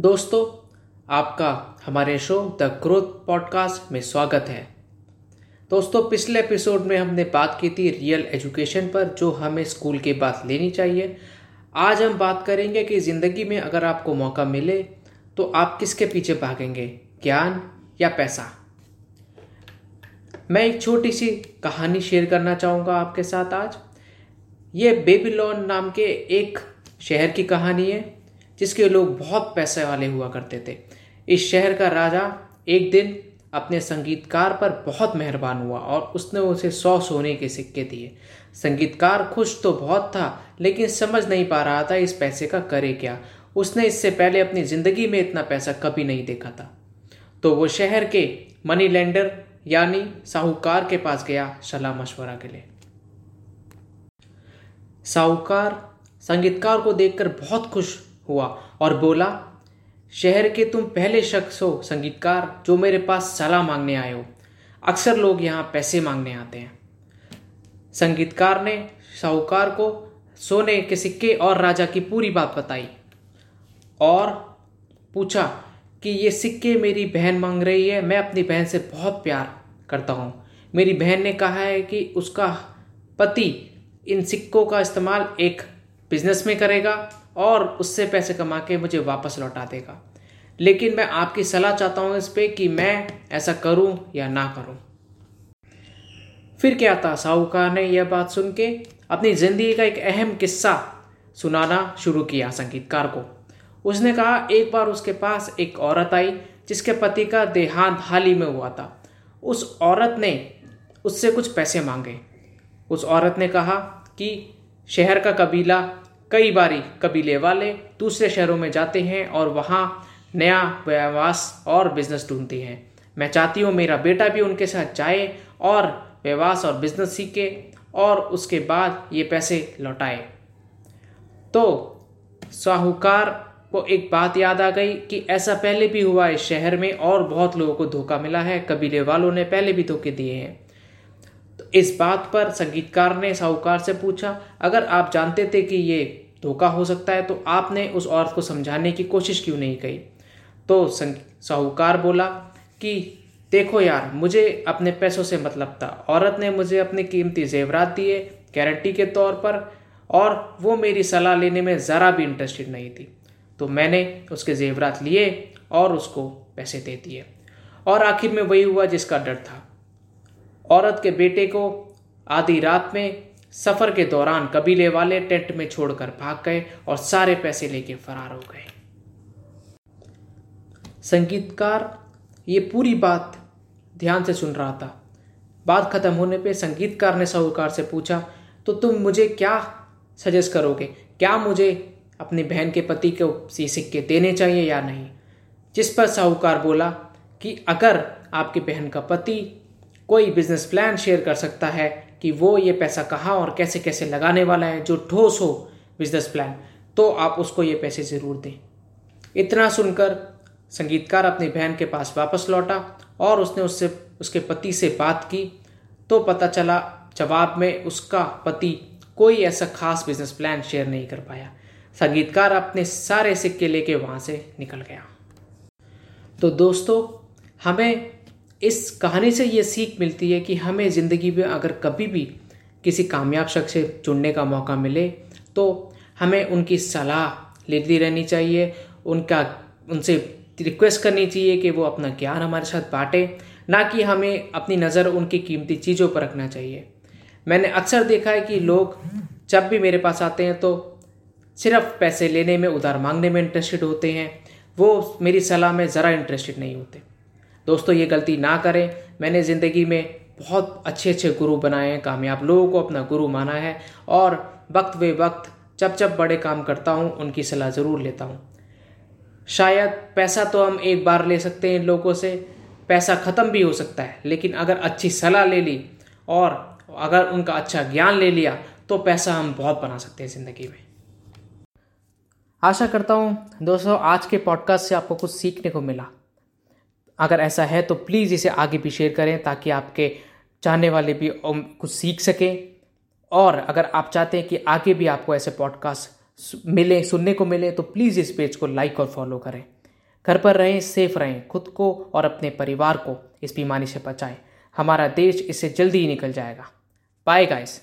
दोस्तों, आपका हमारे शो द ग्रोथ पॉडकास्ट में स्वागत है। दोस्तों, पिछले एपिसोड में हमने बात की थी रियल एजुकेशन पर, जो हमें स्कूल के बाद लेनी चाहिए। आज हम बात करेंगे कि ज़िंदगी में अगर आपको मौका मिले तो आप किसके पीछे भागेंगे, ज्ञान या पैसा? मैं एक छोटी सी कहानी शेयर करना चाहूँगा आपके साथ आज। ये बेबीलोन नाम के एक शहर की कहानी है। जिसके लोग बहुत पैसे वाले हुआ करते थे। इस शहर का राजा एक दिन अपने संगीतकार पर बहुत मेहरबान हुआ और उसने उसे सौ सोने के सिक्के दिए। संगीतकार खुश तो बहुत था, लेकिन समझ नहीं पा रहा था इस पैसे का करे क्या। उसने इससे पहले अपनी ज़िंदगी में इतना पैसा कभी नहीं देखा था। तो वो शहर के मनी लेंडर यानी साहूकार के पास गया सलाह मशवरा के लिए। साहूकार संगीतकार को देखकर बहुत खुश हुआ और बोला, शहर के तुम पहले शख्स हो, संगीतकार, जो मेरे पास सलाह मांगने आए हो। अक्सर लोग यहाँ पैसे मांगने आते हैं। संगीतकार ने साहूकार को सोने के सिक्के और राजा की पूरी बात बताई और पूछा कि, ये सिक्के मेरी बहन मांग रही है, मैं अपनी बहन से बहुत प्यार करता हूँ। मेरी बहन ने कहा है कि उसका पति इन सिक्कों का इस्तेमाल एक बिज़नेस में करेगा और उससे पैसे कमा के मुझे वापस लौटा देगा। लेकिन मैं आपकी सलाह चाहता हूँ इस पर कि मैं ऐसा करूँ या ना करूँ। फिर क्या था? साहूकार ने यह बात सुन के अपनी ज़िंदगी का एक अहम किस्सा सुनाना शुरू किया संगीतकार को। उसने कहा, एक बार उसके पास एक औरत आई जिसके पति का देहांत हाल ही में हुआ था। उस औरत ने उससे कुछ पैसे मांगे। उस औरत ने कहा कि शहर का कबीला, कई बारी कबीले वाले दूसरे शहरों में जाते हैं और वहाँ नया व्यवसाय और बिज़नेस ढूंढते हैं। मैं चाहती हूँ मेरा बेटा भी उनके साथ जाए और व्यवसाय और बिज़नेस सीखे और उसके बाद ये पैसे लौटाए। तो साहूकार को एक बात याद आ गई कि ऐसा पहले भी हुआ है शहर में और बहुत लोगों को धोखा मिला है। कबीले वालों ने पहले भी धोखे दिए हैं। इस बात पर संगीतकार ने साहूकार से पूछा, अगर आप जानते थे कि ये धोखा हो सकता है तो आपने उस औरत को समझाने की कोशिश क्यों नहीं की तो साहूकार बोला कि, देखो यार, मुझे अपने पैसों से मतलब था। औरत ने मुझे अपने कीमती जेवरात दिए गारंटी के तौर पर, और वो मेरी सलाह लेने में ज़रा भी इंटरेस्टेड नहीं थी। तो मैंने उसके जेवरात लिए और उसको पैसे दे दिए। और आखिर में वही हुआ जिसका डर था। औरत के बेटे को आधी रात में सफ़र के दौरान कबीले वाले टेंट में छोड़कर भाग गए और सारे पैसे लेके फरार हो गए। संगीतकार ये पूरी बात ध्यान से सुन रहा था। बात खत्म होने पे संगीतकार ने साहूकार से पूछा तो तुम मुझे क्या सजेस्ट करोगे? क्या मुझे अपनी बहन के पति को सी सिक्के देने चाहिए या नहीं? जिस पर साहूकार बोला कि, अगर आपकी बहन का पति कोई बिज़नेस प्लान शेयर कर सकता है कि वो ये पैसा कहाँ और कैसे कैसे लगाने वाला है, जो ठोस हो बिज़नेस प्लान तो आप उसको ये पैसे ज़रूर दें। इतना सुनकर संगीतकार अपनी बहन के पास वापस लौटा और उसने उससे, उसके पति से बात की तो पता चला जवाब में उसका पति कोई ऐसा खास बिज़नेस प्लान शेयर नहीं कर पाया। संगीतकार अपने सारे सिक्के लेके वहाँ से निकल गया। तो दोस्तों, हमें इस कहानी से ये सीख मिलती है कि हमें ज़िंदगी में अगर कभी भी किसी कामयाब शख्स से जुड़ने का मौका मिले तो हमें उनकी सलाह लेती रहनी चाहिए, उनका, उनसे रिक्वेस्ट करनी चाहिए कि वो अपना ज्ञान हमारे साथ बांटे, ना कि हमें अपनी नज़र उनकी कीमती चीज़ों पर रखना चाहिए। मैंने अक्सर देखा है कि लोग जब भी मेरे पास आते हैं तो सिर्फ़ पैसे लेने में, उधार मांगने में इंटरेस्टेड होते हैं, वो मेरी सलाह में ज़रा इंटरेस्टेड नहीं होते। दोस्तों, ये गलती ना करें। मैंने ज़िंदगी में बहुत अच्छे अच्छे गुरु बनाए हैं, कामयाब लोगों को अपना गुरु माना है और वक्त वे वक्त, जब जब बड़े काम करता हूँ, उनकी सलाह ज़रूर लेता हूँ। शायद पैसा तो हम एक बार ले सकते हैं लोगों से, पैसा ख़त्म भी हो सकता है, लेकिन अगर अच्छी सलाह ले ली और अगर उनका अच्छा ज्ञान ले लिया तो पैसा हम बहुत बना सकते हैं ज़िंदगी में। आशा करता हूँ, दोस्तों, आज के पॉडकास्ट से आपको कुछ सीखने को मिला। अगर ऐसा है तो प्लीज़ इसे आगे भी शेयर करें ताकि आपके चाहने वाले भी कुछ सीख सकें। और अगर आप चाहते हैं कि आगे भी आपको ऐसे पॉडकास्ट मिले, सुनने को मिले तो प्लीज़ इस पेज को लाइक और फॉलो करें। घर पर रहें सेफ़ रहें, खुद को और अपने परिवार को इस बीमारी से बचाएँ। हमारा देश इससे जल्दी ही निकल जाएगा। Bye guys